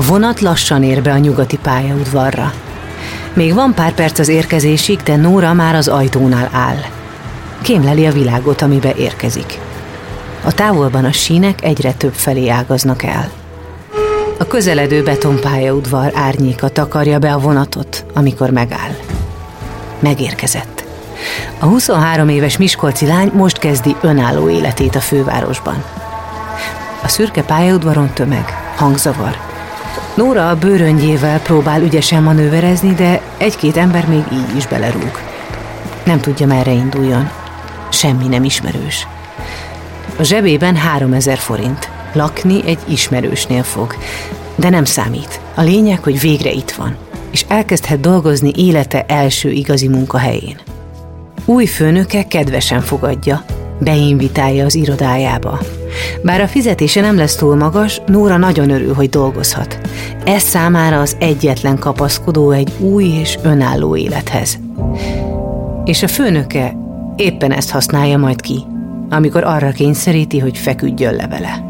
A vonat lassan ér be a nyugati pályaudvarra. Még van pár perc az érkezésig, de Nóra már az ajtónál áll. Kémleli a világot, amibe érkezik. A távolban a sínek egyre több felé ágaznak el. A közeledő betonpályaudvar árnyéka takarja be a vonatot, amikor megáll. Megérkezett. A 23 éves Miskolci lány most kezdi önálló életét a fővárosban. A szürke pályaudvaron tömeg, hangzavar. Nóra a bőröngyével próbál ügyesen manőverezni, de egy-két ember még így is belerúg. Nem tudja, merre induljon. Semmi nem ismerős. A zsebében 3000 forint. Lakni egy ismerősnél fog. De nem számít. A lényeg, hogy végre itt van. És elkezdhet dolgozni élete első igazi munkahelyén. Új főnöke kedvesen fogadja, beinvitálja az irodájába. Bár a fizetése nem lesz túl magas, Nóra nagyon örül, hogy dolgozhat. Ez számára az egyetlen kapaszkodó egy új és önálló élethez. És a főnöke éppen ezt használja majd ki, amikor arra kényszeríti, hogy feküdjön le vele.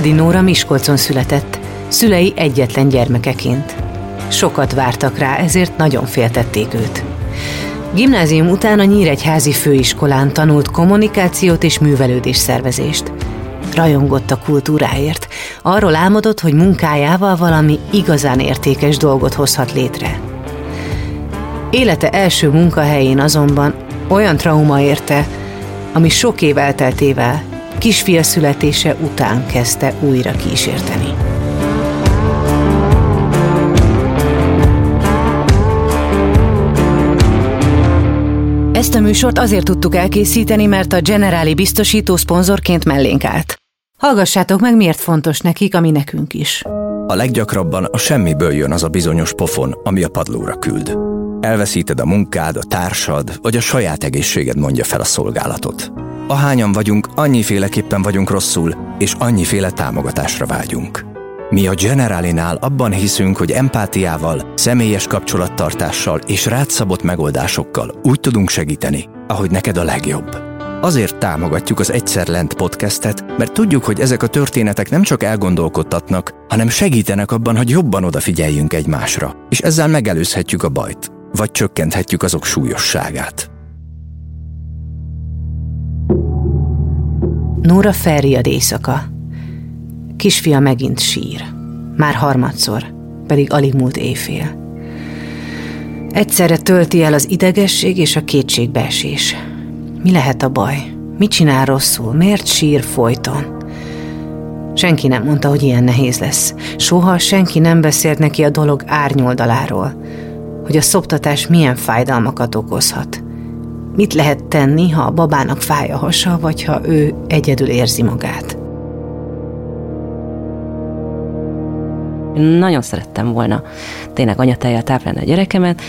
Feledi Nóra Miskolcon született, szülei egyetlen gyermekeként. Sokat vártak rá, ezért nagyon féltették őt. Gimnázium után a Nyíregyházi Főiskolán tanult kommunikációt és művelődés szervezést. Rajongott a kultúráért, arról álmodott, hogy munkájával valami igazán értékes dolgot hozhat létre. Élete első munkahelyén azonban olyan trauma érte, ami sok év elteltével kisfia születése után kezdte újra kísérteni. Ezt a műsort azért tudtuk elkészíteni, mert a Generáli biztosító szponzorként mellénk állt. Hallgassátok meg, miért fontos nekik, ami nekünk is. A leggyakrabban a semmiből jön az a bizonyos pofon, ami a padlóra küld. Elveszíted a munkád, a társad, vagy a saját egészséged mondja fel a szolgálatot. Ahányan vagyunk, annyiféleképpen vagyunk rosszul, és annyiféle támogatásra vágyunk. Mi a Generalinál abban hiszünk, hogy empátiával, személyes kapcsolattartással és rátszabott megoldásokkal úgy tudunk segíteni, ahogy neked a legjobb. Azért támogatjuk az Egyszer Lent podcastet, mert tudjuk, hogy ezek a történetek nem csak elgondolkodtatnak, hanem segítenek abban, hogy jobban odafigyeljünk egymásra, és ezzel megelőzhetjük a bajt, vagy csökkenthetjük azok súlyosságát. Nóra felriad éjszaka. Kisfia megint sír. Már harmadszor, pedig alig múlt éjfél. Egyszerre tölti el az idegesség és a kétségbeesés. Mi lehet a baj? Mit csinál rosszul? Miért sír folyton? Senki nem mondta, hogy ilyen nehéz lesz. Soha senki nem beszélt neki a dolog árnyoldaláról, hogy a szoptatás milyen fájdalmakat okozhat. Mit lehet tenni, ha a babának fáj a hasa, vagy ha ő egyedül érzi magát? Nagyon szerettem volna tényleg anyatejjel táplálni a gyerekemet,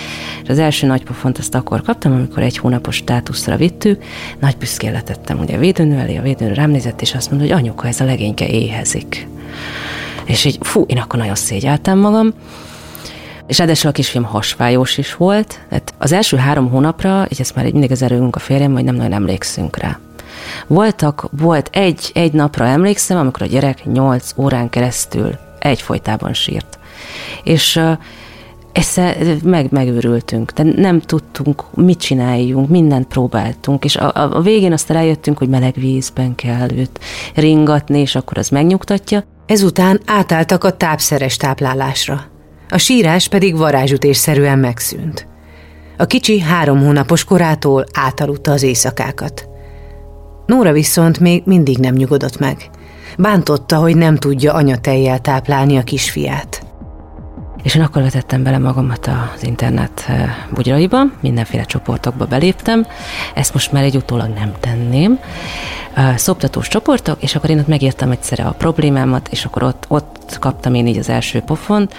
és az első nagypofont azt akkor kaptam, amikor egy hónapos státuszra vittük, nagy büszkén letettem ugye a védőnő elé, a védőnő rám nézett, és azt mondta, hogy anyuka, ez a legényke éhezik. És így, fú, én akkor nagyon szégyeltem magam, és ráadásul a kisfiam hasfájós is volt. Tehát az első három hónapra, így ezt már mindig az erőnk a férjem, hogy nem nagyon emlékszünk rá. Voltak, volt egy, egy napra emlékszem, amikor a gyerek nyolc órán keresztül egyfolytában sírt. És ezt meg, megőrültünk, de nem tudtunk, mit csináljunk, mindent próbáltunk, és a, a, a végén azt rájöttünk, hogy meleg vízben kell őt ringatni, és akkor az megnyugtatja. Ezután átálltak a tápszeres táplálásra a sírás pedig varázsütésszerűen megszűnt. A kicsi három hónapos korától átaludta az éjszakákat. Nóra viszont még mindig nem nyugodott meg. Bántotta, hogy nem tudja anyatejjel táplálni a kisfiát. És én akkor vetettem bele magamat az internet bugyraiba, mindenféle csoportokba beléptem. Ezt most már egy utólag nem tenném. Szoptatós csoportok, és akkor én ott megírtam egyszerre a problémámat, és akkor ott, ott kaptam én így az első pofont,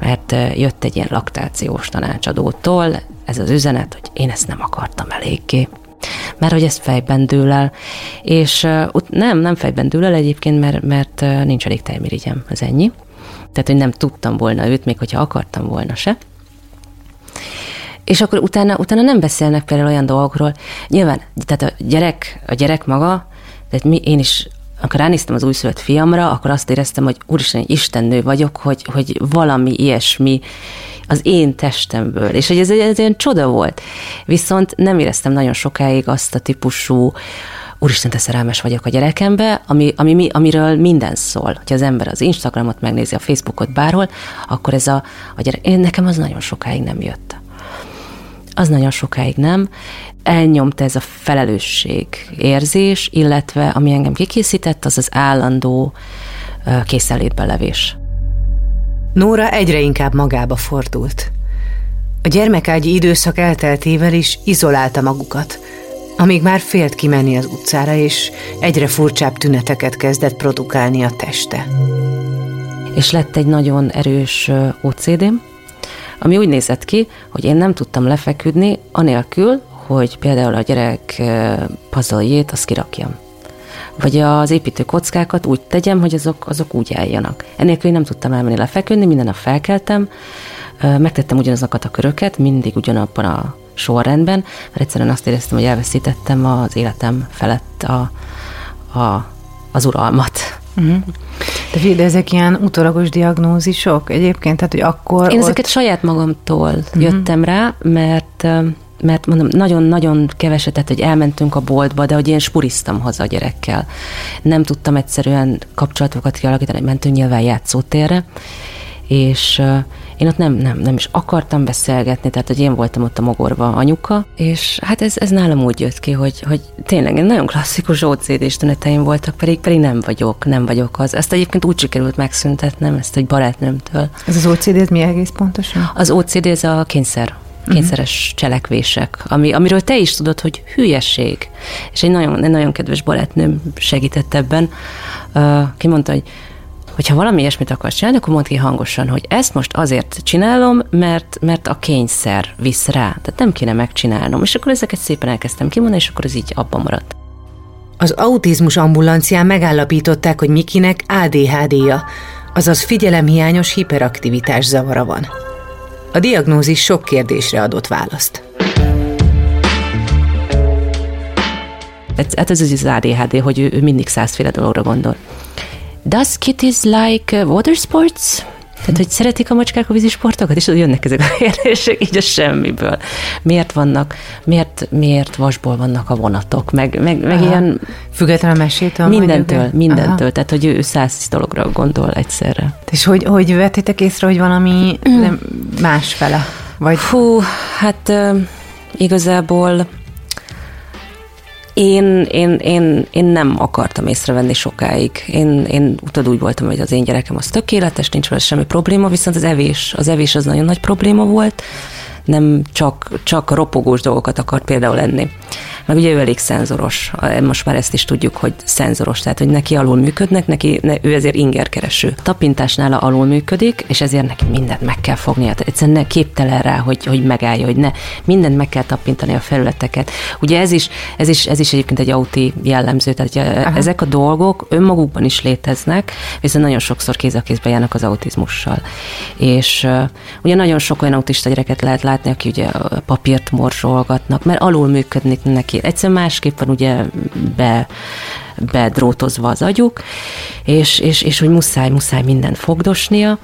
mert jött egy ilyen laktációs tanácsadótól ez az üzenet, hogy én ezt nem akartam eléggé mert hogy ezt fejben dől el. És uh, nem, nem fejben dől el egyébként, mert, mert uh, nincs elég tejmirigyem, ez ennyi. Tehát, hogy nem tudtam volna őt, még hogyha akartam volna se. És akkor utána, utána nem beszélnek például olyan dolgokról. Nyilván, tehát a gyerek, a gyerek maga, tehát mi, én is amikor ránéztem az újszülött fiamra, akkor azt éreztem, hogy úristen, egy istennő vagyok, hogy, hogy valami ilyesmi az én testemből, és hogy ez egy, egy csoda volt. Viszont nem éreztem nagyon sokáig azt a típusú úristen, te szerelmes vagyok a gyerekembe, ami, ami, amiről minden szól. Hogyha az ember az Instagramot megnézi, a Facebookot bárhol, akkor ez a, a gyerek, én nekem az nagyon sokáig nem jött. Az nagyon sokáig nem. Elnyomta ez a felelősség érzés, illetve ami engem kikészített, az az állandó készenlétbe levés. Nóra egyre inkább magába fordult. A gyermekágyi időszak elteltével is izolálta magukat, amíg már félt kimenni az utcára, és egyre furcsább tüneteket kezdett produkálni a teste. És lett egy nagyon erős ocd ami úgy nézett ki, hogy én nem tudtam lefeküdni, anélkül, hogy például a gyerek pazaljét azt kirakjam. Vagy az építő kockákat úgy tegyem, hogy azok, azok úgy álljanak. Enélkül én nem tudtam elmenni lefeküdni, minden nap felkeltem, megtettem ugyanazokat a köröket, mindig ugyanabban a sorrendben, mert egyszerűen azt éreztem, hogy elveszítettem az életem felett a, a, az uralmat. Uh-huh. De, de ezek ilyen utolagos diagnózisok egyébként, tehát hogy akkor... Én ott... ezeket saját magamtól uh-huh. jöttem rá, mert mert mondom, nagyon-nagyon keveset, tehát, hogy elmentünk a boltba, de hogy én spuriztam haza a gyerekkel. Nem tudtam egyszerűen kapcsolatokat kialakítani, mentünk nyilván játszótérre, és én ott nem, nem, nem is akartam beszélgetni, tehát hogy én voltam ott a mogorva anyuka, és hát ez, ez nálam úgy jött ki, hogy, hogy tényleg nagyon klasszikus OCD-s tüneteim voltak, pedig, pedig nem vagyok, nem vagyok az. Ezt egyébként úgy sikerült megszüntetnem, ezt egy barátnőmtől. Ez az OCD, mi egész pontosan? Az OCD, ez a kényszer kényszeres uh-huh. cselekvések, ami, amiről te is tudod, hogy hülyeség. És egy nagyon, egy nagyon kedves barátnőm segített ebben, uh, ki mondta, hogy hogyha valami ilyesmit akarsz csinálni, akkor mondd ki hangosan, hogy ezt most azért csinálom, mert, mert a kényszer visz rá. Tehát nem kéne megcsinálnom. És akkor ezeket szépen elkezdtem kimondani, és akkor ez így abban maradt. Az autizmus ambulancián megállapították, hogy Mikinek ADHD-ja, azaz figyelemhiányos hiperaktivitás zavara van. A diagnózis sok kérdésre adott választ. Hát ez az ADHD, hogy ő, ő mindig százféle dologra gondol. Does kitties like uh, water sports? Tehát, hogy szeretik a macskák a vízisportokat, és jönnek ezek a kérdések így a semmiből. Miért vannak, miért, miért vasból vannak a vonatok, meg, meg, meg ilyen... Független mesétől? Mindentől, mindentől. Aha. Tehát, hogy ő száz dologra gondol egyszerre. És hogy, hogy vettétek észre, hogy valami nem másfele? Vagy... Hú, hát igazából én, én, én, én nem akartam észrevenni sokáig. Én, én utad úgy voltam, hogy az én gyerekem az tökéletes, nincs vele semmi probléma, viszont az evés, az evés az nagyon nagy probléma volt, nem csak, csak ropogós dolgokat akart például enni meg ugye ő elég szenzoros, most már ezt is tudjuk, hogy szenzoros, tehát hogy neki alul működnek, neki, ne, ő ezért ingerkereső. Tapintásnál alul működik, és ezért neki mindent meg kell fognia. Tehát egyszerűen ne képtelen rá, hogy, hogy megállja, hogy ne, mindent meg kell tapintani a felületeket. Ugye ez is, ez is, ez is egyébként egy auti jellemző, tehát Aha. ezek a dolgok önmagukban is léteznek, viszont nagyon sokszor kéz a kézbe járnak az autizmussal. És uh, ugye nagyon sok olyan autista gyereket lehet látni, aki ugye papírt morzsolgatnak, mert alul működnek neki ki. Egyszerűen másképp van ugye be, bedrótozva az agyuk, és, és, és hogy muszáj, muszáj mindent fogdosnia,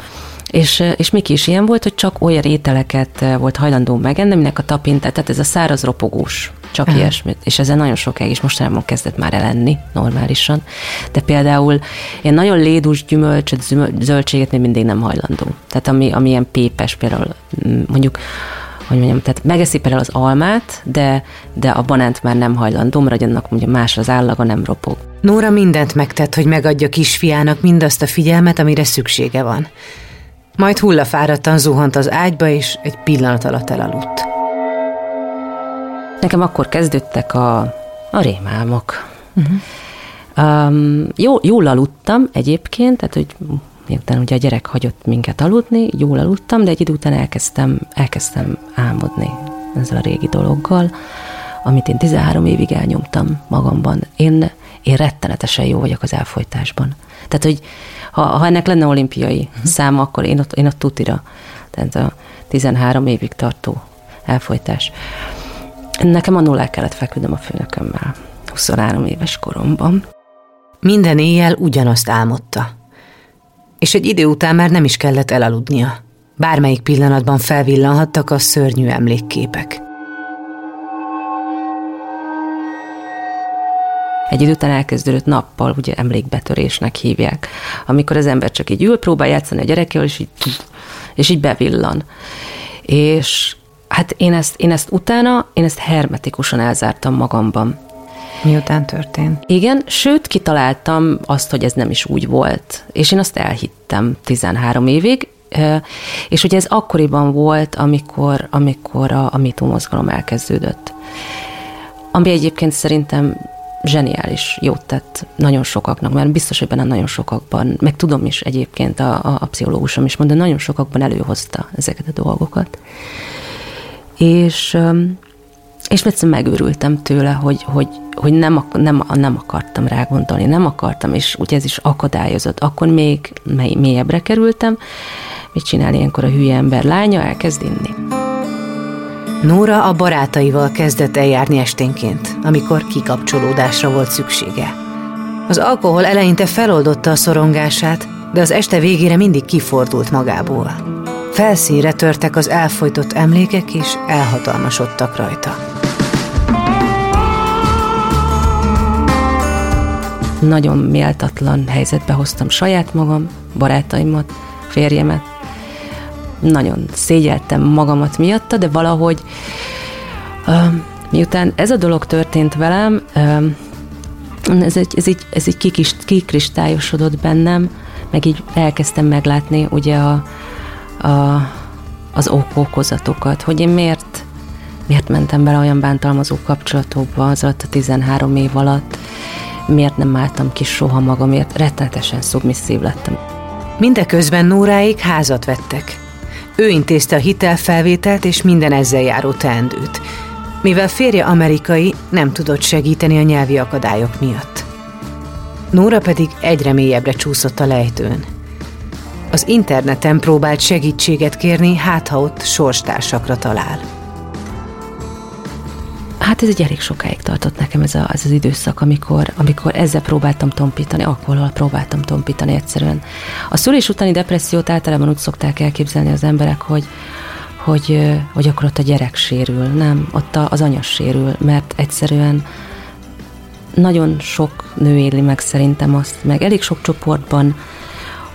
és, és Miki is ilyen volt, hogy csak olyan ételeket volt hajlandó megenni, aminek a tapintát, tehát ez a száraz ropogós, csak uh-huh. ilyesmit. És ezen nagyon sokáig is mostanában kezdett már elenni normálisan. De például ilyen nagyon lédus gyümölcsöt, zöldséget még mindig nem hajlandó. Tehát ami, ami ilyen pépes, például mondjuk hogy mondjam, tehát megeszi például az almát, de, de a banánt már nem hajlandó, mert annak mondja más az állaga, nem ropog. Nóra mindent megtett, hogy megadja kisfiának mindazt a figyelmet, amire szüksége van. Majd hullafáradtan zuhant az ágyba, és egy pillanat alatt elaludt. Nekem akkor kezdődtek a, a rémálmok. Uh-huh. Um, jó, jól aludtam egyébként, tehát hogy miután ugye a gyerek hagyott minket aludni, jól aludtam, de egy idő után elkezdtem, elkezdtem álmodni ezzel a régi dologgal, amit én 13 évig elnyomtam magamban. Én, én rettenetesen jó vagyok az elfolytásban. Tehát, hogy ha, ha ennek lenne olimpiai uh-huh. szám, akkor én ott, én ott tutira. Tehát a 13 évig tartó elfolytás. Nekem annól el kellett feküdnöm a főnökömmel 23 éves koromban. Minden éjjel ugyanazt álmodta. És egy idő után már nem is kellett elaludnia. Bármelyik pillanatban felvillanhattak a szörnyű emlékképek. egy idő után elkezdődött nappal, ugye emlékbetörésnek hívják, amikor az ember csak így ül, próbál játszani a gyerekkel, és így, és így bevillan. És hát én ezt, én ezt utána, én ezt hermetikusan elzártam magamban. Miután történt? Igen, sőt, kitaláltam azt, hogy ez nem is úgy volt. És én azt elhittem 13 évig, és ugye ez akkoriban volt, amikor, amikor a, a MeToo mozgalom elkezdődött. Ami egyébként szerintem zseniális jót tett nagyon sokaknak, mert biztos, hogy benne nagyon sokakban, meg tudom is egyébként, a, a, a pszichológusom is mondta, nagyon sokakban előhozta ezeket a dolgokat. És, és egyszerűen megőrültem tőle, hogy, hogy, hogy nem, nem, nem akartam rá gondolni, nem akartam, és ugye ez is akadályozott. Akkor még mélyebbre kerültem, mit csinál ilyenkor a hülye ember lánya, elkezd inni. Nóra a barátaival kezdett eljárni esténként, amikor kikapcsolódásra volt szüksége. Az alkohol eleinte feloldotta a szorongását, de az este végére mindig kifordult magából. Felszínre törtek az elfolytott emlékek, és elhatalmasodtak rajta. Nagyon méltatlan helyzetbe hoztam saját magam, barátaimat, férjemet, nagyon szégyeltem magamat miatta, de valahogy miután ez a dolog történt velem, ez, egy, ez, így, ez így kikis, kikristályosodott bennem, meg így elkezdtem meglátni ugye a, a, az okokozatokat, hogy én miért, miért mentem bele olyan bántalmazó kapcsolatokba az alatt a 13 év alatt, miért nem álltam ki soha magamért, rettenetesen szubmisszív lettem. Mindeközben Nóráik házat vettek. Ő intézte a hitelfelvételt és minden ezzel járó teendőt, mivel férje amerikai nem tudott segíteni a nyelvi akadályok miatt. Nóra pedig egyre mélyebbre csúszott a lejtőn. Az interneten próbált segítséget kérni, hát ha ott sorstársakra talál. Hát ez egy elég sokáig tartott nekem ez, a, ez az időszak, amikor, amikor ezzel próbáltam tompítani, alkoholal próbáltam tompítani egyszerűen. A szülés utáni depressziót általában úgy szokták elképzelni az emberek, hogy, hogy, hogy akkor ott a gyerek sérül, nem, ott az anya sérül, mert egyszerűen nagyon sok nő éli meg szerintem azt, meg elég sok csoportban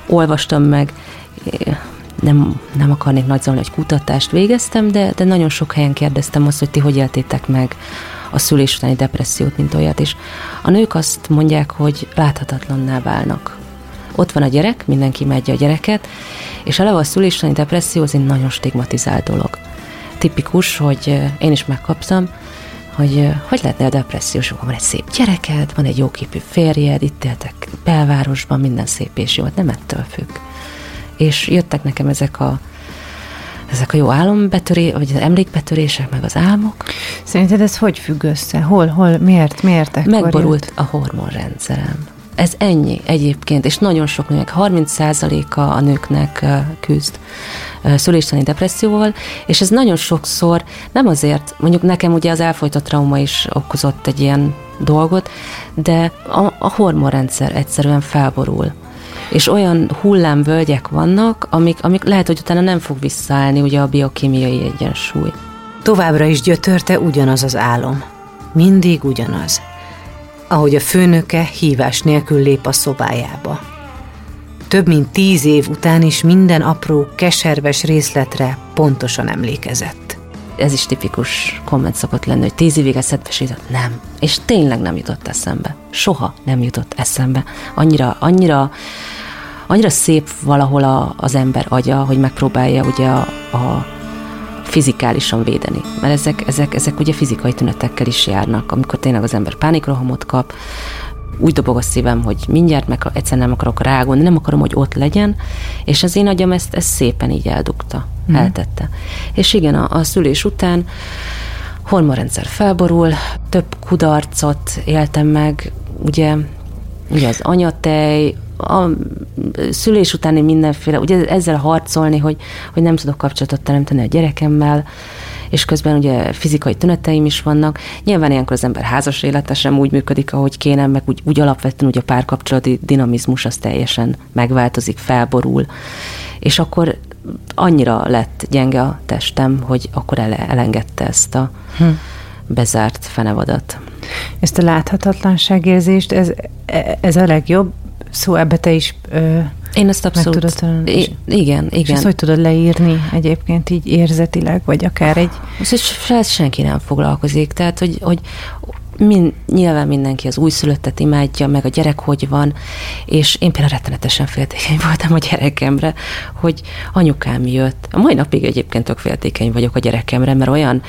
olvastam meg, nem, nem akarnék nagyzolni, hogy kutatást végeztem, de, de nagyon sok helyen kérdeztem azt, hogy ti hogy éltétek meg a szülés utáni depressziót, mint olyat, és a nők azt mondják, hogy láthatatlanná válnak. Ott van a gyerek, mindenki megy a gyereket, és eleve a szülés utáni depresszió az egy nagyon stigmatizált dolog. Tipikus, hogy én is megkaptam, hogy hogy lehetne a depressziós, van egy szép gyereked, van egy jóképű férjed, itt éltek belvárosban, minden szép és jó, nem ettől függ és jöttek nekem ezek a ezek a jó álombetöré, vagy az emlékbetörések, meg az álmok. Szerinted ez hogy függ össze? Hol, hol, miért, miért Megborult jött? a hormonrendszerem. Ez ennyi egyébként, és nagyon sok nőnek, 30%-a a nőknek küzd szüléstani depresszióval, és ez nagyon sokszor nem azért, mondjuk nekem ugye az elfolytott trauma is okozott egy ilyen dolgot, de a, a hormonrendszer egyszerűen felborul és olyan hullámvölgyek vannak, amik, amik lehet, hogy utána nem fog visszaállni ugye a biokémiai egyensúly. Továbbra is gyötörte ugyanaz az álom. Mindig ugyanaz. Ahogy a főnöke hívás nélkül lép a szobájába. Több mint tíz év után is minden apró, keserves részletre pontosan emlékezett. Ez is tipikus komment szokott lenni, hogy tíz évig eszedbe jutott. Nem. És tényleg nem jutott eszembe. Soha nem jutott eszembe. Annyira, annyira, annyira szép valahol a, az ember agya, hogy megpróbálja ugye a, a fizikálisan védeni. Mert ezek, ezek, ezek ugye fizikai tünetekkel is járnak, amikor tényleg az ember pánikrohamot kap, úgy dobog a szívem, hogy mindjárt meg egyszerűen nem akarok rágulni, nem akarom, hogy ott legyen, és az én agyam ezt, ezt szépen így eldugta, mm. eltette. És igen, a, a szülés után hormonrendszer felborul, több kudarcot éltem meg, ugye, ugye az anyatej, a szülés utáni mindenféle, ugye ezzel harcolni, hogy, hogy nem tudok kapcsolatot teremteni a gyerekemmel, és közben ugye fizikai tüneteim is vannak. Nyilván ilyenkor az ember házas élete sem úgy működik, ahogy kéne, meg úgy, úgy alapvetően ugye a párkapcsolati dinamizmus az teljesen megváltozik, felborul, és akkor annyira lett gyenge a testem, hogy akkor ele, elengedte ezt a hm. bezárt fenevadat. Ezt a láthatatlanságérzést, ez, ez a legjobb szó, ebbe te is ö, én ezt abszolút... Meg tudod I- igen, igen. És ezt hogy tudod leírni egyébként így érzetileg, vagy akár egy... Ez senki nem foglalkozik, tehát hogy, hogy Min, nyilván mindenki az újszülöttet imádja, meg a gyerek hogy van, és én például rettenetesen féltékeny voltam a gyerekemre, hogy anyukám jött. A mai napig egyébként tök féltékeny vagyok a gyerekemre, mert olyan,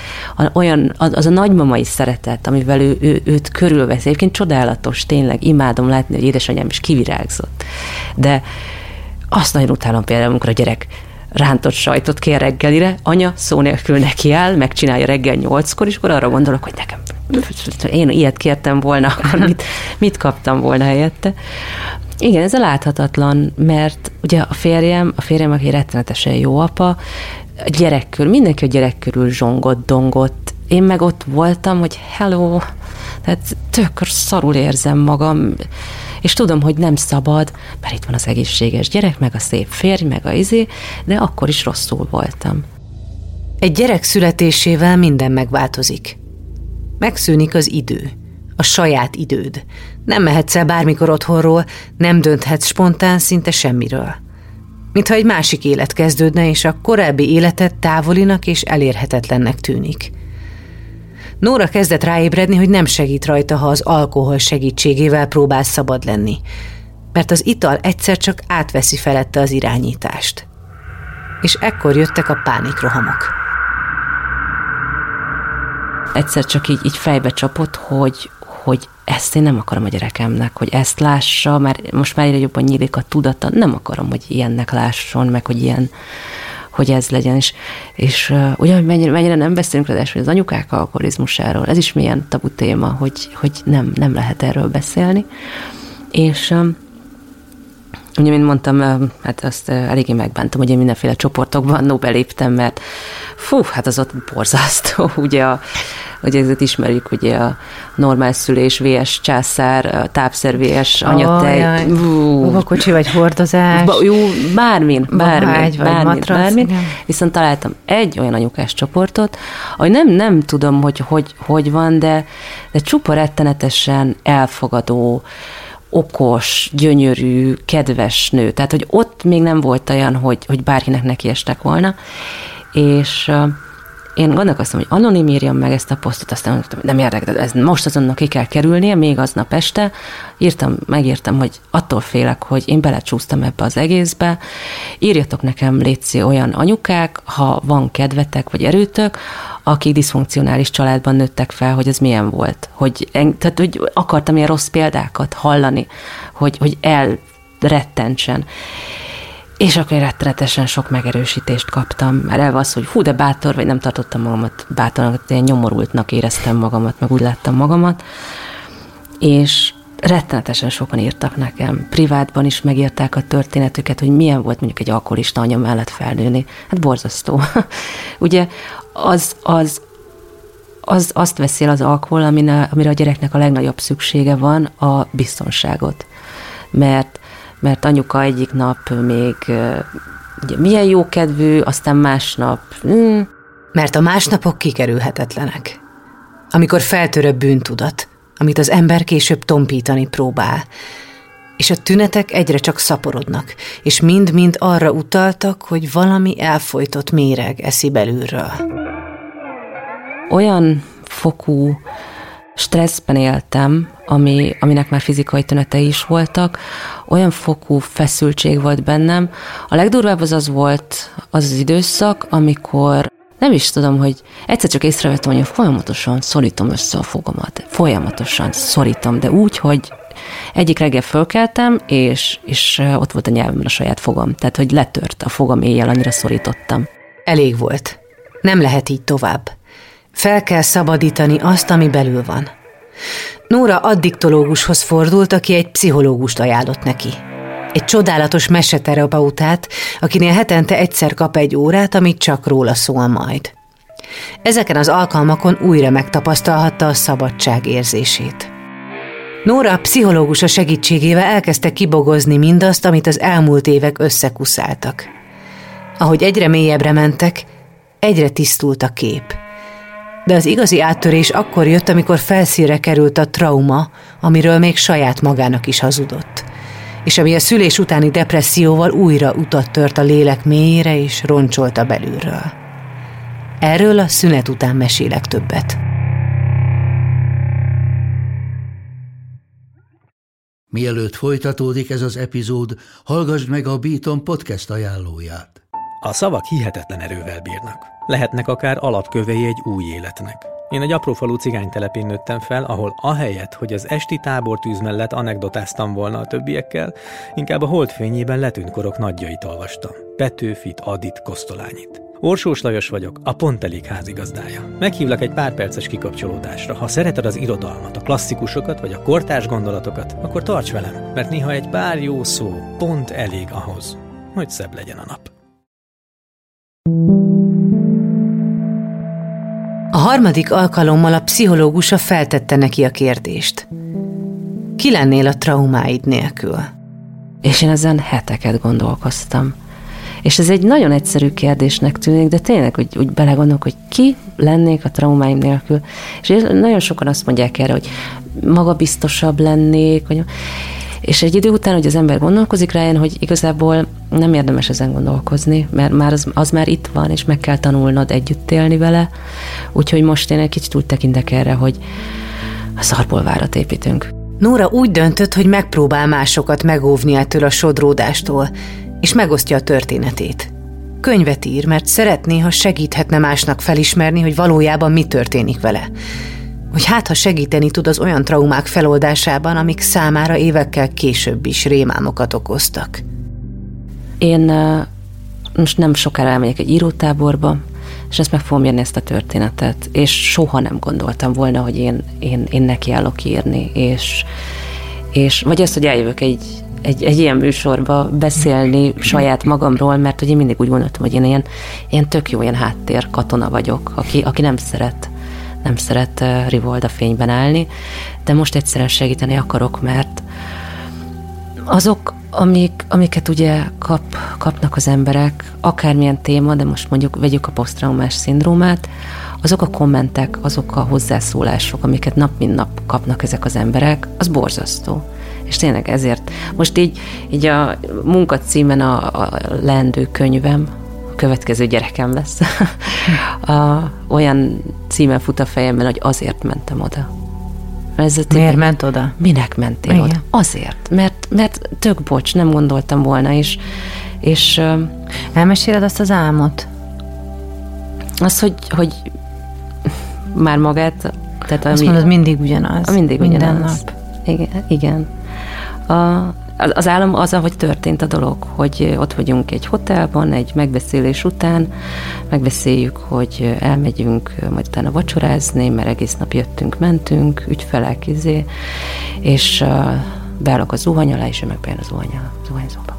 olyan az a nagymamai szeretet, amivel ő, ő, őt körülvesz. Egyébként csodálatos, tényleg imádom látni, hogy édesanyám is kivirágzott. De azt nagyon utálom például, amikor a gyerek rántott sajtot kér reggelire, anya szó nélkül neki áll, megcsinálja reggel nyolckor, és akkor arra gondolok, hogy nekem én ilyet kértem volna, akkor mit, mit kaptam volna helyette. Igen, ez a láthatatlan, mert ugye a férjem, a férjem, aki rettenetesen jó apa, a gyerek körül, mindenki a gyerek körül zsongott, dongott. Én meg ott voltam, hogy hello, tehát tök szarul érzem magam, és tudom, hogy nem szabad, mert itt van az egészséges gyerek, meg a szép férj, meg a izé, de akkor is rosszul voltam. Egy gyerek születésével minden megváltozik. Megszűnik az idő, a saját időd. Nem mehetsz el bármikor otthonról, nem dönthetsz spontán szinte semmiről. Mintha egy másik élet kezdődne, és a korábbi életed távolinak és elérhetetlennek tűnik. Nóra kezdett ráébredni, hogy nem segít rajta, ha az alkohol segítségével próbál szabad lenni, mert az ital egyszer csak átveszi felette az irányítást. És ekkor jöttek a pánikrohamok. Egyszer csak így, így fejbe csapott, hogy, hogy ezt én nem akarom a gyerekemnek, hogy ezt lássa, mert most már egyre jobban nyílik a tudata, nem akarom, hogy ilyennek lásson, meg hogy ilyen hogy ez legyen. És, és uh, ugye, mennyire, mennyire nem beszélünk rá, hogy az anyukák alkoholizmusáról, ez is milyen tabu téma, hogy, hogy nem, nem lehet erről beszélni. És um, Ugye, mint mondtam, hát azt eléggé megbántam, hogy én mindenféle csoportokban no beléptem, mert fú, hát az ott borzasztó, ugye a, ugye ezeket ismerjük, ugye a normál szülés, VS császár, a tápszer VS anyatej. Oh, kocsi vagy hordozás. Ba, jó, bármin, bármin, Bahágy, bármin, matrac, bármin. Igen. Viszont találtam egy olyan anyukás csoportot, hogy nem, nem tudom, hogy hogy, hogy van, de, de csupa rettenetesen elfogadó, okos, gyönyörű, kedves nő. Tehát, hogy ott még nem volt olyan, hogy, hogy bárkinek nekiestek volna. És én gondolkoztam, hogy anonim írjam meg ezt a posztot, aztán mondtam, nem érdekel, ez most azonnal ki kell kerülnie, még aznap este. Írtam, megírtam, hogy attól félek, hogy én belecsúsztam ebbe az egészbe. Írjatok nekem, létszi olyan anyukák, ha van kedvetek vagy erőtök, akik diszfunkcionális családban nőttek fel, hogy ez milyen volt. Hogy, tehát, hogy akartam ilyen rossz példákat hallani, hogy, hogy elrettentsen. És akkor én rettenetesen sok megerősítést kaptam, mert el az, hogy hú, de bátor, vagy nem tartottam magamat bátornak, ilyen nyomorultnak éreztem magamat, meg úgy láttam magamat. És rettenetesen sokan írtak nekem. Privátban is megírták a történetüket, hogy milyen volt mondjuk egy alkoholista anya mellett felnőni. Hát borzasztó. Ugye az, az, az azt veszi az alkohol, amire, amire a gyereknek a legnagyobb szüksége van, a biztonságot. Mert mert anyuka egyik nap még ugye, milyen jókedvű, aztán másnap... Mm. Mert a másnapok kikerülhetetlenek. Amikor feltör a bűntudat, amit az ember később tompítani próbál, és a tünetek egyre csak szaporodnak, és mind-mind arra utaltak, hogy valami elfolytott méreg eszi belülről. olyan fokú stresszben éltem, ami, aminek már fizikai tünetei is voltak, olyan fokú feszültség volt bennem. A legdurvább az az volt az az időszak, amikor nem is tudom, hogy egyszer csak észrevettem, hogy folyamatosan szorítom össze a fogamat. Folyamatosan szorítom, de úgy, hogy egyik reggel fölkeltem, és, és ott volt a nyelvemben a saját fogam. Tehát, hogy letört a fogam éjjel, annyira szorítottam. Elég volt. Nem lehet így tovább. Fel kell szabadítani azt, ami belül van. Nóra addiktológushoz fordult, aki egy pszichológust ajánlott neki. Egy csodálatos meseterapeutát, akinél hetente egyszer kap egy órát, amit csak róla szól majd. Ezeken az alkalmakon újra megtapasztalhatta a szabadság érzését. Nóra pszichológusa segítségével elkezdte kibogozni mindazt, amit az elmúlt évek összekuszáltak. Ahogy egyre mélyebbre mentek, egyre tisztult a kép – de az igazi áttörés akkor jött, amikor felszíre került a trauma, amiről még saját magának is hazudott, és ami a szülés utáni depresszióval újra utat tört a lélek mélyére és roncsolta belülről. Erről a szünet után mesélek többet. Mielőtt folytatódik ez az epizód, hallgassd meg a Beaton podcast ajánlóját. A szavak hihetetlen erővel bírnak. Lehetnek akár alapkövei egy új életnek. Én egy aprófalú cigánytelepén nőttem fel, ahol ahelyett, hogy az esti tábortűz mellett anekdotáztam volna a többiekkel, inkább a holdfényében letűnt korok nagyjait olvastam. Petőfit, Adit, Kosztolányit. Orsós Lajos vagyok, a Pont Elég házigazdája. Meghívlak egy pár perces kikapcsolódásra. Ha szereted az irodalmat, a klasszikusokat vagy a kortárs gondolatokat, akkor tarts velem, mert néha egy pár jó szó pont elég ahhoz, hogy szebb legyen a nap. A harmadik alkalommal a pszichológusa feltette neki a kérdést. Ki lennél a traumáid nélkül? És én ezen heteket gondolkoztam. És ez egy nagyon egyszerű kérdésnek tűnik, de tényleg, hogy úgy belegondolok, hogy ki lennék a traumáim nélkül. És nagyon sokan azt mondják erre, hogy magabiztosabb lennék, hogy és egy idő után, hogy az ember gondolkozik rá, hogy igazából nem érdemes ezen gondolkozni, mert már az, az már itt van, és meg kell tanulnod együtt élni vele. Úgyhogy most én egy kicsit úgy tekintek erre, hogy a szarból várat építünk. Nóra úgy döntött, hogy megpróbál másokat megóvni ettől a sodródástól, és megosztja a történetét. Könyvet ír, mert szeretné, ha segíthetne másnak felismerni, hogy valójában mi történik vele hogy hát ha segíteni tud az olyan traumák feloldásában, amik számára évekkel később is rémámokat okoztak. Én most nem sokára elmegyek egy írótáborba, és ezt meg fogom írni ezt a történetet, és soha nem gondoltam volna, hogy én, én, én nekiállok írni, és, és vagy azt, hogy eljövök egy, egy, egy ilyen műsorba beszélni saját magamról, mert hogy én mindig úgy gondoltam, hogy én ilyen, ilyen tök jó ilyen háttér katona vagyok, aki, aki nem szeret nem szeret Rivolda fényben állni, de most egyszerűen segíteni akarok, mert azok, amik, amiket ugye kap, kapnak az emberek, akármilyen téma, de most mondjuk vegyük a posztraumás szindrómát, azok a kommentek, azok a hozzászólások, amiket nap mint nap kapnak ezek az emberek, az borzasztó. És tényleg ezért, most így, így a munkacímen a, a leendő könyvem, következő gyerekem lesz. a, olyan címe fut a fejemben, hogy azért mentem oda. Ez a Miért ment oda? Minek mentél Igen. oda? Azért, mert, mert tök bocs, nem gondoltam volna, és, és Elmeséled azt az álmot? Az, hogy, hogy már magát... Tehát azt ami, mondod, mindig ugyanaz. Mindig Minden ugyanaz. nap. Igen. igen. A, az állam az, ahogy történt a dolog, hogy ott vagyunk egy hotelban, egy megbeszélés után, megbeszéljük, hogy elmegyünk majd utána vacsorázni, mert egész nap jöttünk, mentünk, ügyfelek, izé, és beállok a zuhany alá, és ő meg bejön a zuhany, zuhanyzóba.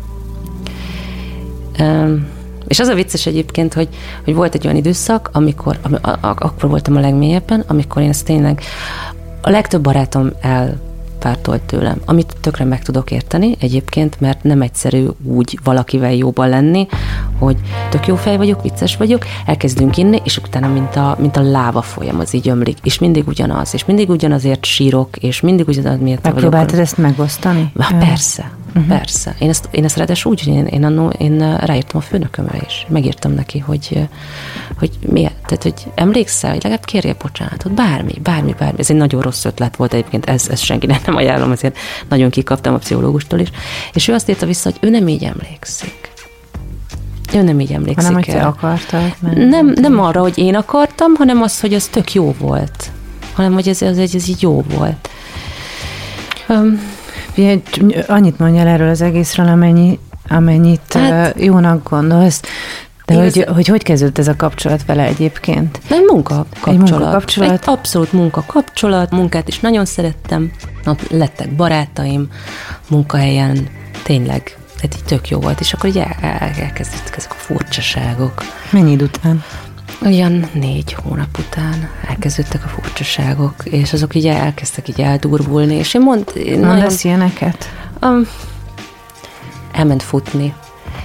És az a vicces egyébként, hogy, hogy volt egy olyan időszak, amikor, am, a, a, akkor voltam a legmélyebben, amikor én ezt tényleg a legtöbb barátom el pártolt tőlem. Amit tökre meg tudok érteni egyébként, mert nem egyszerű úgy valakivel jóban lenni, hogy tök jó fej vagyok, vicces vagyok, elkezdünk inni, és utána mint a, mint a láva folyam az így ömlik, és mindig ugyanaz, és mindig ugyanazért sírok, és mindig ugyanaz miért Megpróbáltad ezt megosztani? Há, persze, Uh-huh. Persze. Én ezt, én ezt ráadásul úgy, én, én, annó, én ráírtam a főnökömre is. Megírtam neki, hogy, hogy miért, tehát, hogy emlékszel, hogy legalább kérje bocsánatot, bármi, bármi, bármi. Ez egy nagyon rossz ötlet volt egyébként, ez, ez senkinek nem ajánlom, ezért nagyon kikaptam a pszichológustól is. És ő azt írta vissza, hogy ő nem így emlékszik. Ő nem így emlékszik hanem, el. hogy akartad. Nem, nem arra, hogy én akartam, hanem az, hogy az tök jó volt. Hanem, hogy ez, ez, ez, ez így jó volt. Um, annyit mondjál erről az egészről, amennyi, amennyit hát, jónak gondolsz. De hogy, hogy hogy kezdődött ez a kapcsolat vele egyébként? Egy munka kapcsolat. Egy munka kapcsolat. Egy abszolút munka kapcsolat. Munkát is nagyon szerettem. Lettek barátaim munkahelyen. Tényleg tehát így tök jó volt, és akkor így el, el, elkezdődtek ezek a furcsaságok. Mennyi idő után? Olyan négy hónap után elkezdődtek a furcsaságok, és azok így elkezdtek így eldurbulni, és én mond... Mondasz ilyeneket? Um, elment futni.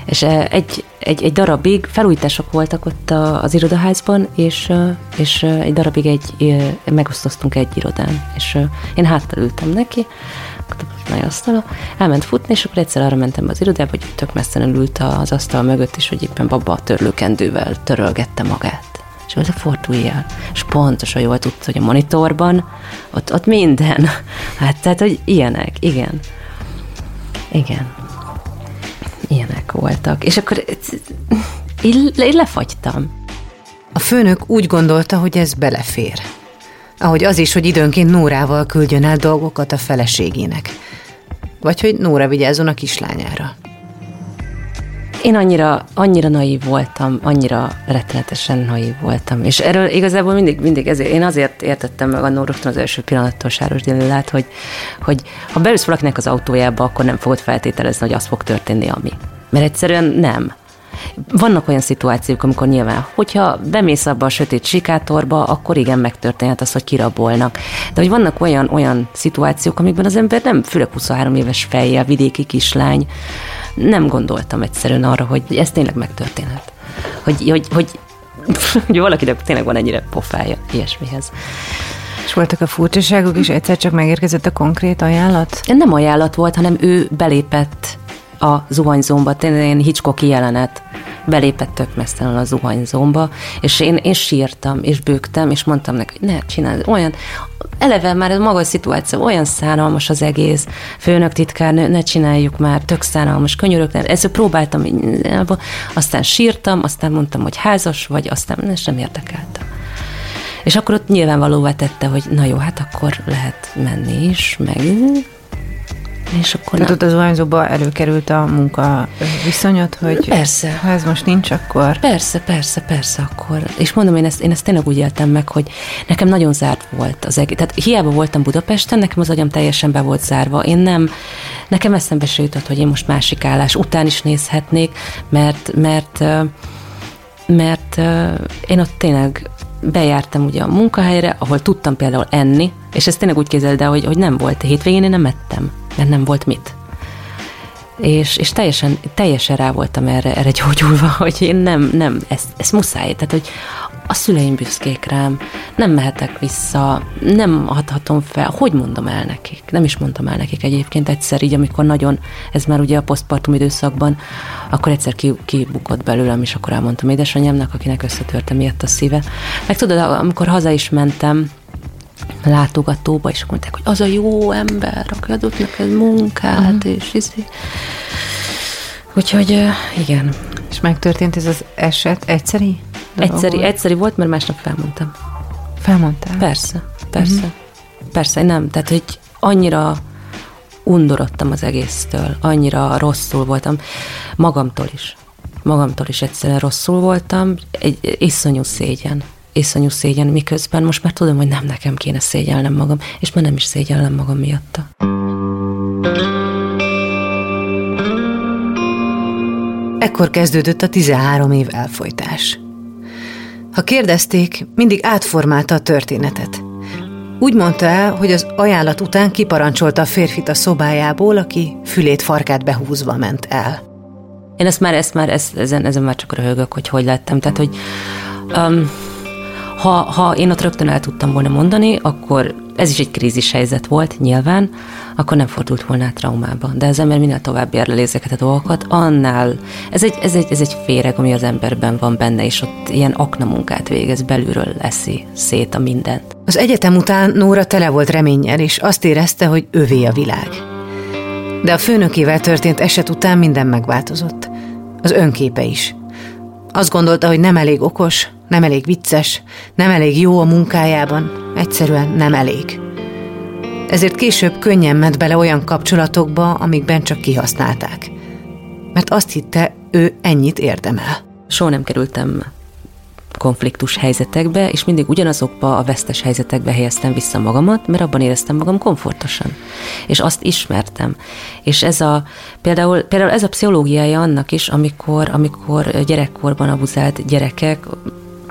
És egy, egy, egy darabig felújítások voltak ott az irodaházban, és, és egy darabig egy, megosztoztunk egy irodán, és én háttal ültem neki, nagy asztala, elment futni, és akkor egyszer arra mentem az irodába, hogy tök messzen ült az asztal mögött, és hogy éppen baba a törlőkendővel törölgette magát. És mondta, fordulj el. És pontosan jól tudta, hogy a monitorban, ott, ott minden. Hát tehát, hogy ilyenek, igen. Igen. Ilyenek voltak. És akkor én, én lefagytam. A főnök úgy gondolta, hogy ez belefér. Ahogy az is, hogy időnként Nórával küldjön el dolgokat a feleségének. Vagy hogy Nóra vigyázzon a kislányára. Én annyira, annyira naív voltam, annyira rettenetesen naív voltam. És erről igazából mindig, mindig ezért, én azért értettem meg annól rögtön az első pillanattól Sáros Délilát, hogy, hogy ha beülsz valakinek az autójába, akkor nem fogod feltételezni, hogy az fog történni, ami. Mert egyszerűen nem. Vannak olyan szituációk, amikor nyilván, hogyha bemész abba a sötét sikátorba, akkor igen, megtörténhet az, hogy kirabolnak. De hogy vannak olyan, olyan szituációk, amikben az ember nem, főleg 23 éves fejjel, vidéki kislány, nem gondoltam egyszerűen arra, hogy ez tényleg megtörténhet. Hogy, hogy, hogy, hogy valakinek tényleg van ennyire pofája ilyesmihez. És voltak a furcsaságok, és egyszer csak megérkezett a konkrét ajánlat? Nem ajánlat volt, hanem ő belépett a zuhanyzómba, tényleg ilyen Hitchcocki jelenet, belépett tök mesztelen a zuhanyzómba, és én, én sírtam, és bőgtem, és mondtam neki, hogy ne csinálj, olyan, eleve már maga a szituáció, olyan szánalmas az egész, főnök titkárnő, ne csináljuk már, tök szánalmas, könyörök, ezt próbáltam, aztán sírtam, aztán mondtam, hogy házas vagy, aztán nem érdekeltem. És akkor ott nyilvánvalóvá tette, hogy na jó, hát akkor lehet menni is, meg és akkor Tehát ott az zuhanyzóba előkerült a munka viszonyot, hogy persze. ha ez most nincs, akkor... Persze, persze, persze, akkor. És mondom, én ezt, én ezt tényleg úgy éltem meg, hogy nekem nagyon zárt volt az egész. Tehát hiába voltam Budapesten, nekem az agyam teljesen be volt zárva. Én nem, nekem eszembe se jutott, hogy én most másik állás után is nézhetnék, mert, mert, mert, mert én ott tényleg bejártam ugye a munkahelyre, ahol tudtam például enni, és ez tényleg úgy képzeld el, hogy, hogy nem volt. Hétvégén én nem ettem, mert nem volt mit. És, és teljesen, teljesen rá voltam erre, erre gyógyulva, hogy én nem, nem, ezt, ezt muszáj. Tehát, hogy a szüleim büszkék rám, nem mehetek vissza, nem adhatom fel, hogy mondom el nekik? Nem is mondtam el nekik egyébként egyszer, így amikor nagyon, ez már ugye a posztpartum időszakban, akkor egyszer kibukott belőlem, és akkor elmondtam édesanyámnak, akinek összetörte miatt a szíve. Meg tudod, amikor haza is mentem, látogatóba, és mondták, hogy az a jó ember, aki adott neked munkát, uh-huh. és izé. Úgyhogy igen. És megtörtént ez az eset egyszeri? Egyszeri, egyszeri volt, mert másnap felmondtam. Felmondtál? Persze, persze. Uh-huh. Persze, nem. Tehát, hogy annyira undorodtam az egésztől, annyira rosszul voltam, magamtól is. Magamtól is egyszerűen rosszul voltam, egy iszonyú szégyen iszonyú szégyen, miközben most már tudom, hogy nem nekem kéne szégyelnem magam, és már nem is szégyellem magam miatta. Ekkor kezdődött a 13 év elfolytás. Ha kérdezték, mindig átformálta a történetet. Úgy mondta el, hogy az ajánlat után kiparancsolta a férfit a szobájából, aki fülét farkát behúzva ment el. Én ezt már, ezt már ezt, ezen, ezen már csak röhögök, hogy hogy lettem. Tehát, hogy um, Ha, ha én ott rögtön el tudtam volna mondani, akkor ez is egy krízis helyzet volt, nyilván, akkor nem fordult volna át traumába. De az ember minél tovább érleli ezeket a dolgokat, annál, ez egy, ez, egy, ez egy féreg, ami az emberben van benne, és ott ilyen aknamunkát végez, belülről leszi szét a mindent. Az egyetem után Nóra tele volt reménnyel, és azt érezte, hogy övé a világ. De a főnökével történt eset után minden megváltozott. Az önképe is. Azt gondolta, hogy nem elég okos, nem elég vicces, nem elég jó a munkájában, egyszerűen nem elég. Ezért később könnyen ment bele olyan kapcsolatokba, amikben csak kihasználták. Mert azt hitte, ő ennyit érdemel. Soha nem kerültem konfliktus helyzetekbe, és mindig ugyanazokba a vesztes helyzetekbe helyeztem vissza magamat, mert abban éreztem magam komfortosan. És azt ismertem. És ez a, például, például ez a pszichológiája annak is, amikor, amikor gyerekkorban abuzált gyerekek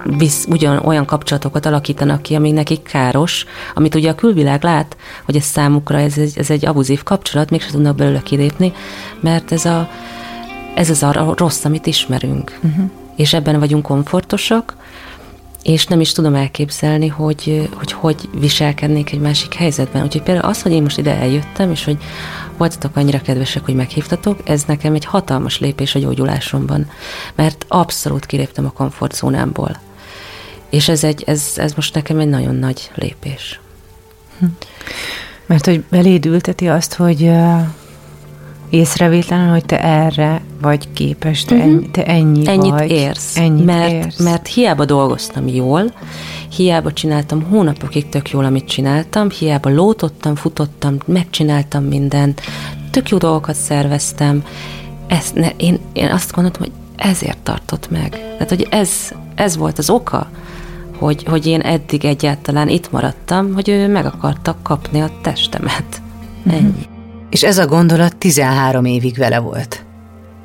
visz, ugyan olyan kapcsolatokat alakítanak ki, ami nekik káros, amit ugye a külvilág lát, hogy ez számukra ez egy, ez egy abuzív kapcsolat, mégsem tudnak belőle kilépni, mert ez a ez az a rossz, amit ismerünk. Uh-huh. És ebben vagyunk komfortosak, és nem is tudom elképzelni, hogy, hogy hogy viselkednék egy másik helyzetben. Úgyhogy például az, hogy én most ide eljöttem, és hogy voltatok annyira kedvesek, hogy meghívtatok, ez nekem egy hatalmas lépés a gyógyulásomban, mert abszolút kiléptem a komfortzónámból. És ez, egy, ez, ez most nekem egy nagyon nagy lépés. Hm. Mert hogy beléd ülteti azt, hogy észrevétlenül, hogy te erre vagy képes, te, uh-huh. ennyi, te ennyi ennyit vagy. Érsz. Ennyit mert, érsz. Mert hiába dolgoztam jól, hiába csináltam hónapokig tök jól, amit csináltam, hiába lótottam, futottam, megcsináltam mindent, tök jó dolgokat szerveztem, ezt ne, én, én azt gondoltam, hogy ezért tartott meg. Tehát, hogy ez, ez volt az oka, hogy, hogy én eddig egyáltalán itt maradtam, hogy ő meg akarta kapni a testemet. Mhm. Ennyi. Uh-huh. És ez a gondolat 13 évig vele volt.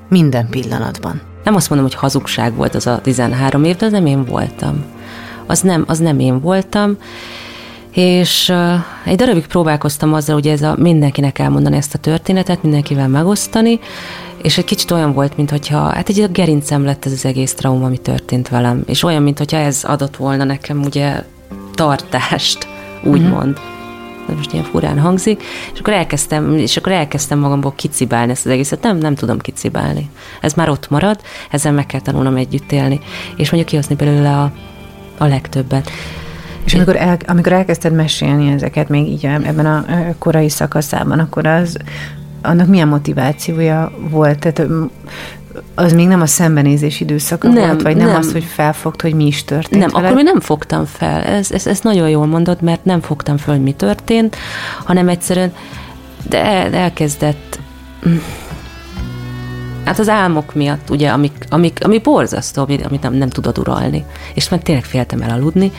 Minden pillanatban. Nem azt mondom, hogy hazugság volt az a 13 év, de nem én voltam. Az nem, az nem én voltam, és uh, egy darabig próbálkoztam azzal, hogy ez a mindenkinek elmondani ezt a történetet, mindenkivel megosztani, és egy kicsit olyan volt, mintha, hát egy gerincem lett ez az egész trauma, ami történt velem, és olyan, mintha ez adott volna nekem ugye tartást, úgymond. Uh-huh ez most ilyen furán hangzik, és akkor elkezdtem, és akkor elkezdtem magamból kicibálni ezt az egészet. Nem, nem tudom kicibálni. Ez már ott marad, ezzel meg kell tanulnom együtt élni, és mondjuk kihozni belőle a, a legtöbbet. És amikor, el, amikor elkezdted mesélni ezeket még így ebben a korai szakaszában, akkor az annak milyen motivációja volt? Tehát az még nem a szembenézés időszaka nem, volt, vagy nem, nem az, hogy felfogt, hogy mi is történt Nem, veled? akkor még nem fogtam fel. Ez, ez, ez nagyon jól mondod, mert nem fogtam fel, hogy mi történt, hanem egyszerűen de el, elkezdett Hát az álmok miatt, ugye, amik, amik, ami borzasztó, amit nem, nem tudod uralni. És meg tényleg féltem el aludni,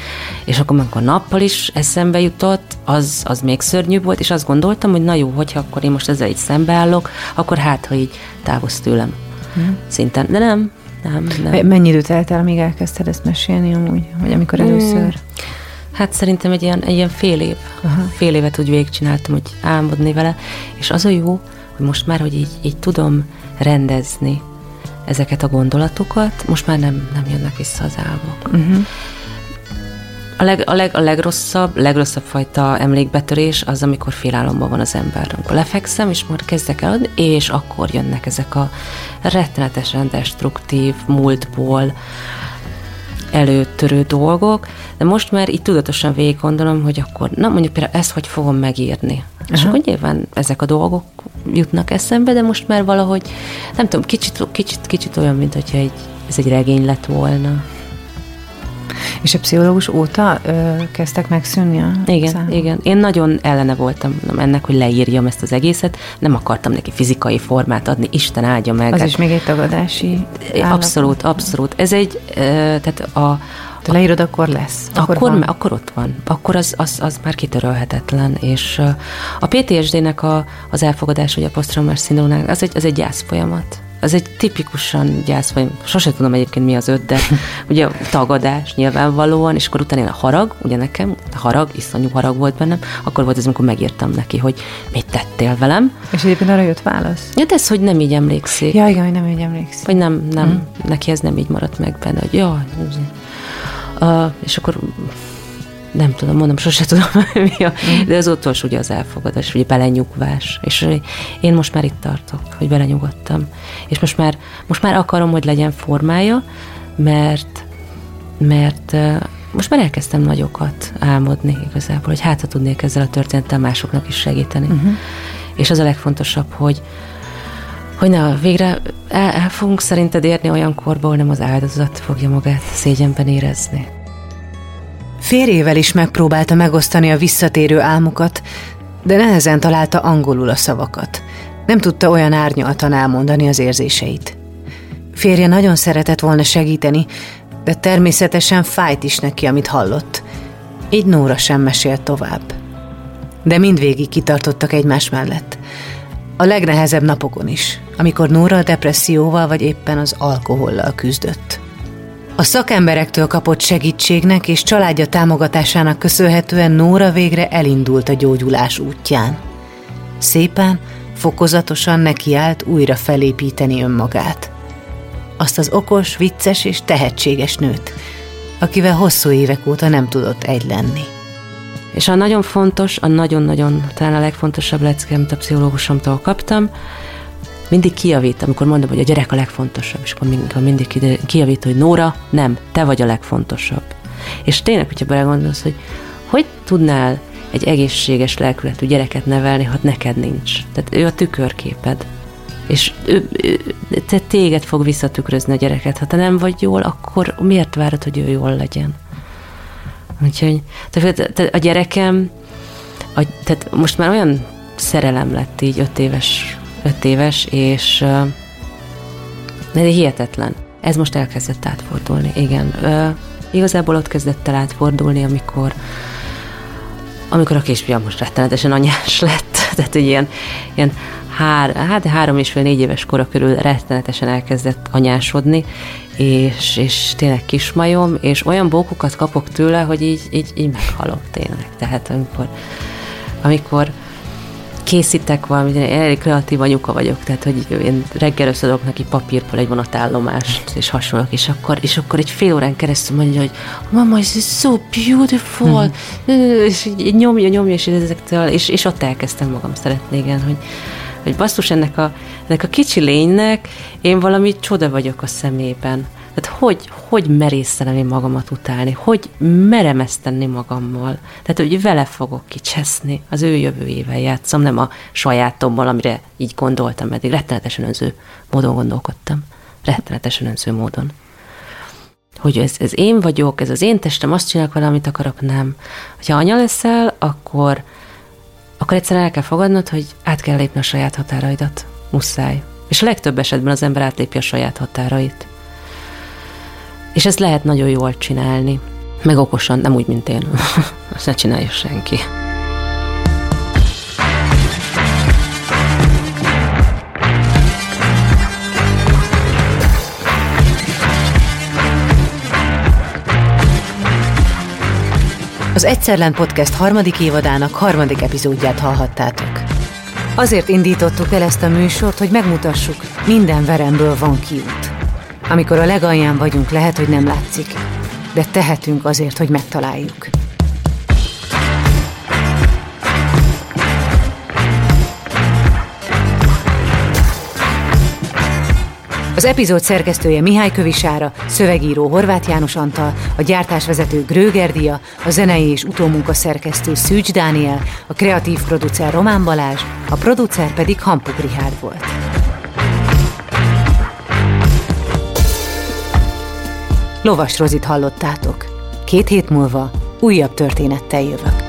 és akkor amikor nappal is eszembe jutott, az, az még szörnyű volt, és azt gondoltam, hogy na jó, hogyha akkor én most ezzel így szembeállok, akkor hát, ha így távoz tőlem hmm. szinten. De nem, nem, nem. Mennyi időt telt el, amíg elkezdted ezt mesélni amúgy? Vagy amikor hmm. először? Hát szerintem egy ilyen, egy ilyen fél év. Aha. Fél évet úgy végigcsináltam, hogy álmodni vele, és az a jó, hogy most már, hogy így, így tudom rendezni ezeket a gondolatokat, most már nem, nem jönnek vissza az álmok. Uh-huh. A, leg, a, leg, a legrosszabb, legrosszabb fajta emlékbetörés az, amikor félálomban van az ember. Amikor lefekszem, és már kezdek el és akkor jönnek ezek a rettenetesen destruktív múltból előtörő dolgok, de most már itt tudatosan végig gondolom, hogy akkor, na mondjuk például ezt hogy fogom megírni. Aha. És akkor nyilván ezek a dolgok jutnak eszembe, de most már valahogy, nem tudom, kicsit, kicsit, kicsit olyan, mint hogyha egy, ez egy regény lett volna. És a pszichológus óta ö, kezdtek megszűnni a Igen, számok? igen. Én nagyon ellene voltam ennek, hogy leírjam ezt az egészet. Nem akartam neki fizikai formát adni, Isten áldja meg. Az hát, is még egy tagadási állapot. Abszolút, abszolút. Ez egy, ö, tehát a, te leírod, akkor lesz. Akkor, akkor, van. akkor ott van. Akkor az, az, az már kitörölhetetlen. És a PTSD-nek a, az elfogadás, hogy a posztraumás szindrómák, az egy, az egy gyász folyamat. Az egy tipikusan gyász, vagy sose tudom egyébként mi az öt, de ugye tagadás nyilvánvalóan, és akkor utána a harag, ugye nekem, a harag, iszonyú harag volt bennem, akkor volt ez, amikor megírtam neki, hogy mit tettél velem. És egyébként arra jött válasz? Ja, de ez, hogy nem így emlékszik. Ja, igen, hogy nem így emlékszik. Vagy nem, nem, mm. neki ez nem így maradt meg benne, hogy jaj, A, és akkor nem tudom, mondom, sose tudom, mi a, de az utolsó ugye az elfogadás, ugye belenyugvás. És én most már itt tartok, hogy belenyugodtam. És most már, most már akarom, hogy legyen formája, mert, mert most már elkezdtem nagyokat álmodni igazából, hogy hát ha tudnék ezzel a történettel másoknak is segíteni. Uh-huh. És az a legfontosabb, hogy, hogy na, végre el, el fogunk szerinted érni olyan korba, nem az áldozat fogja magát szégyenben érezni. Férjével is megpróbálta megosztani a visszatérő álmokat, de nehezen találta angolul a szavakat. Nem tudta olyan árnyaltan elmondani az érzéseit. Férje nagyon szeretett volna segíteni, de természetesen fájt is neki, amit hallott. Így Nóra sem mesélt tovább. De mindvégig kitartottak egymás mellett. A legnehezebb napokon is, amikor Nóra a depresszióval vagy éppen az alkohollal küzdött. A szakemberektől kapott segítségnek és családja támogatásának köszönhetően Nóra végre elindult a gyógyulás útján. Szépen, fokozatosan nekiállt újra felépíteni önmagát. Azt az okos, vicces és tehetséges nőt, akivel hosszú évek óta nem tudott egy lenni. És a nagyon fontos, a nagyon-nagyon, talán a legfontosabb lecke, amit a pszichológusomtól kaptam, mindig kijavít, amikor mondom, hogy a gyerek a legfontosabb, és akkor mindig, kijavít, hogy Nóra, nem, te vagy a legfontosabb. És tényleg, hogyha belegondolsz, hogy hogy tudnál egy egészséges lelkületű gyereket nevelni, ha neked nincs. Tehát ő a tükörképed. És ő, ő, te téged fog visszatükrözni a gyereket. Ha te nem vagy jól, akkor miért várod, hogy ő jól legyen? Úgyhogy tehát a gyerekem, a, tehát most már olyan szerelem lett így öt éves öt éves, és de hihetetlen. Ez most elkezdett átfordulni, igen. Igazából ott kezdett el átfordulni, amikor amikor a kisfiam most rettenetesen anyás lett, tehát egy ilyen, ilyen hár, hát három és fél négy éves kora körül rettenetesen elkezdett anyásodni, és, és tényleg kismajom, és olyan bókokat kapok tőle, hogy így, így, így meghalok tényleg. Tehát amikor, amikor készítek valamit, én elég kreatív anyuka vagyok, tehát hogy én reggel összedobok neki papírból egy vonatállomást, és hasonlók, és akkor, és akkor egy fél órán keresztül mondja, hogy mama, this is so beautiful, mm-hmm. és így nyomja, nyomja, és ezektől, és, és ott elkezdtem magam szeretni, igen, hogy, hogy basszus ennek a, ennek a kicsi lénynek én valami csoda vagyok a szemében. Tehát hogy, hogy merészelem én magamat utálni, hogy merem ezt tenni magammal. Tehát, hogy vele fogok kicseszni, az ő jövőjével játszom, nem a sajátommal, amire így gondoltam eddig. Rettenetesen önző módon gondolkodtam. Rettenetesen önző módon. Hogy ez, ez én vagyok, ez az én testem, azt csinálok vele, amit akarok, nem. Ha anya leszel, akkor, akkor egyszerűen el kell fogadnod, hogy át kell lépni a saját határaidat. Muszáj. És a legtöbb esetben az ember átlépi a saját határait. És ezt lehet nagyon jól csinálni. Meg okosan, nem úgy, mint én. Azt ne csinálja senki. Az Egyszerlen Podcast harmadik évadának harmadik epizódját hallhattátok. Azért indítottuk el ezt a műsort, hogy megmutassuk, minden veremből van kiút. Amikor a legalján vagyunk, lehet, hogy nem látszik, de tehetünk azért, hogy megtaláljuk. Az epizód szerkesztője Mihály Kövisára, szövegíró Horváth János Antal, a gyártásvezető Gröger a zenei és utómunka szerkesztő Szűcs Dániel, a kreatív producer Román Balázs, a producer pedig Hampuk Rihárd volt. Lovas Rozit hallottátok. Két hét múlva újabb történettel jövök.